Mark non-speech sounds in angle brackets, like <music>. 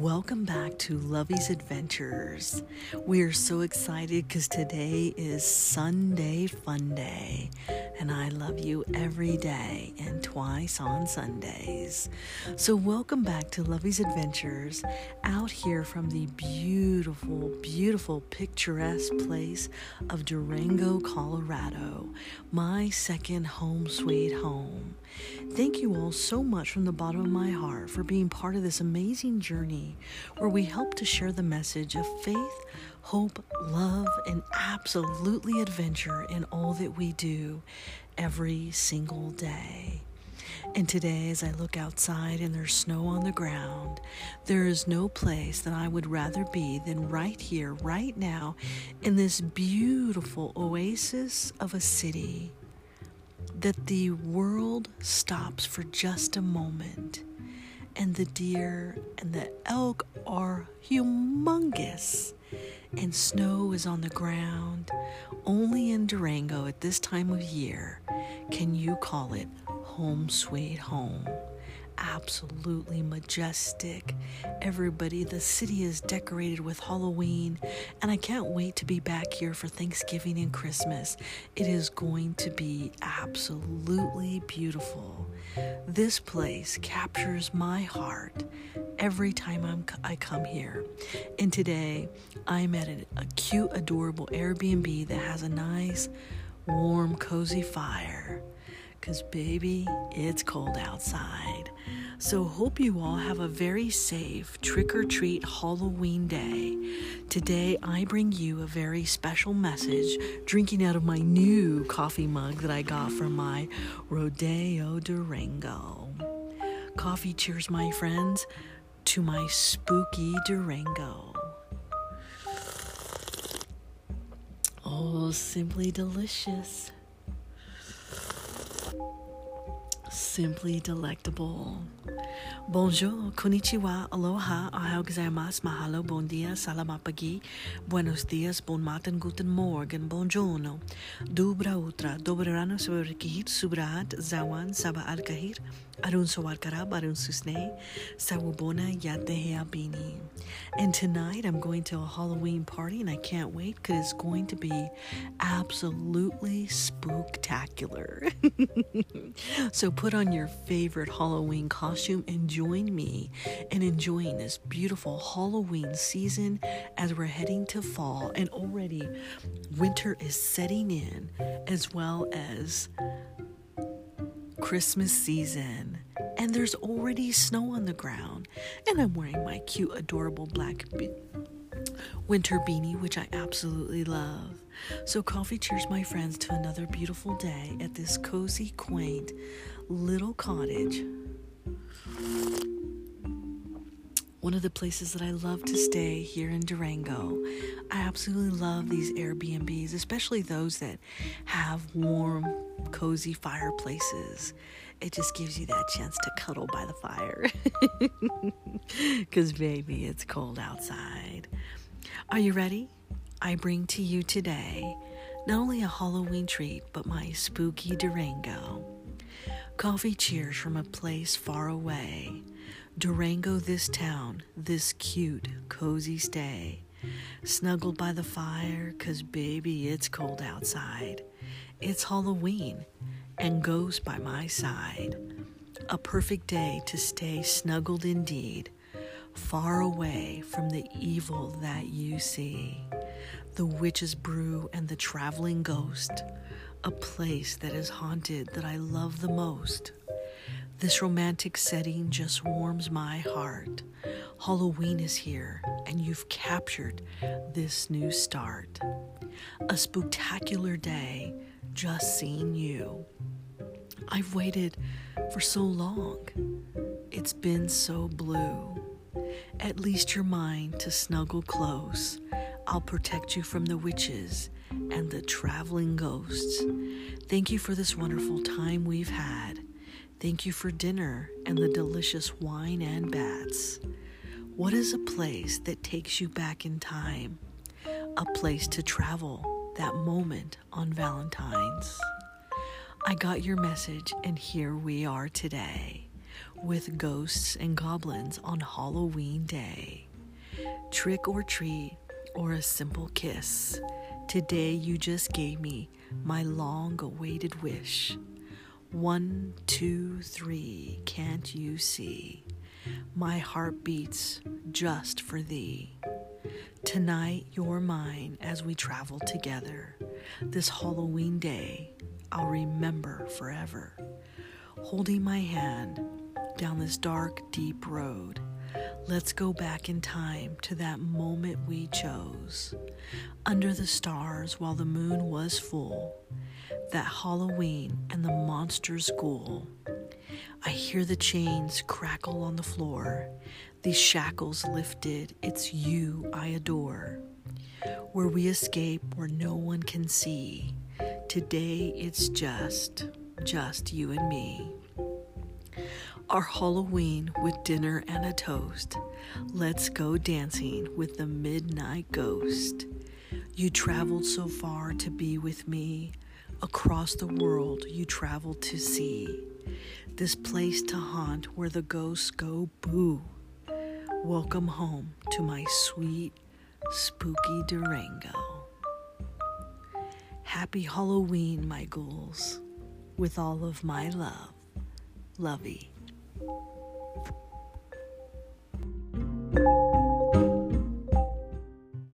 Welcome back to Lovey's Adventures. We are so excited because today is Sunday Fun Day, and I love you every day and twice on Sundays. So, welcome back to Lovey's Adventures out here from the beautiful, beautiful, picturesque place of Durango, Colorado, my second home sweet home. Thank you all so much from the bottom of my heart for being part of this amazing journey where we help to share the message of faith, hope, love, and absolutely adventure in all that we do every single day. And today, as I look outside and there's snow on the ground, there is no place that I would rather be than right here, right now, in this beautiful oasis of a city that the world stops for just a moment and the deer and the elk are humongous and snow is on the ground. Only in Durango at this time of year can you call it home sweet home absolutely majestic. Everybody, the city is decorated with Halloween, and I can't wait to be back here for Thanksgiving and Christmas. It is going to be absolutely beautiful. This place captures my heart every time I'm, I come here. And today, I'm at a, a cute, adorable Airbnb that has a nice, warm, cozy fire. Because, baby, it's cold outside. So, hope you all have a very safe trick or treat Halloween day. Today, I bring you a very special message drinking out of my new coffee mug that I got from my Rodeo Durango. Coffee cheers, my friends, to my spooky Durango. Oh, simply delicious. Simply delectable. Bonjour, konnichiwa, aloha, ahau gozaimasu, mahalo, bon dia, salamapagi, buenos dias, bon matin, guten morgen, buongiorno, dubra utra, dobrano sabarikihit, subrat, zawan, saba alkahir, arun sawarkarab, arun susne, sawubona yatehea bini. And tonight I'm going to a Halloween party and I can't wait because it's going to be absolutely spooktacular. <laughs> so put on your favorite Halloween costume and join me in enjoying this beautiful Halloween season as we're heading to fall and already winter is setting in as well as Christmas season. And there's already snow on the ground. And I'm wearing my cute, adorable black be- winter beanie, which I absolutely love. So, coffee cheers, my friends, to another beautiful day at this cozy, quaint little cottage one of the places that I love to stay here in Durango. I absolutely love these Airbnbs, especially those that have warm, cozy fireplaces. It just gives you that chance to cuddle by the fire. <laughs> Because, baby, it's cold outside. Are you ready? I bring to you today not only a Halloween treat, but my spooky Durango. Coffee cheers from a place far away Durango, this town, this cute, cozy stay. Snuggled by the fire, cause baby, it's cold outside. It's Halloween, and ghost by my side. A perfect day to stay snuggled indeed, far away from the evil that you see. The witch's brew and the traveling ghost, a place that is haunted that I love the most. This romantic setting just warms my heart. Halloween is here, and you've captured this new start. A spectacular day just seeing you. I've waited for so long. It's been so blue. At least you're mine to snuggle close. I'll protect you from the witches and the traveling ghosts. Thank you for this wonderful time we've had. Thank you for dinner and the delicious wine and bats. What is a place that takes you back in time? A place to travel that moment on Valentine's. I got your message, and here we are today. with ghosts and goblins on Halloween Day. Trick or treat or a simple kiss. Today you just gave me my long awaited wish. One, two, three, can't you see? My heart beats just for thee. Tonight you're mine as we travel together. This Halloween day I'll remember forever. Holding my hand down this dark, deep road. Let's go back in time to that moment we chose. Under the stars while the moon was full, that Halloween and the monster's school. I hear the chains crackle on the floor, these shackles lifted, it's you I adore. Where we escape where no one can see, today it's just, just you and me. Our Halloween with dinner and a toast. Let's go dancing with the midnight ghost. You traveled so far to be with me. Across the world you traveled to see. This place to haunt where the ghosts go boo. Welcome home to my sweet, spooky Durango. Happy Halloween, my ghouls, with all of my love. Lovey. Thank you.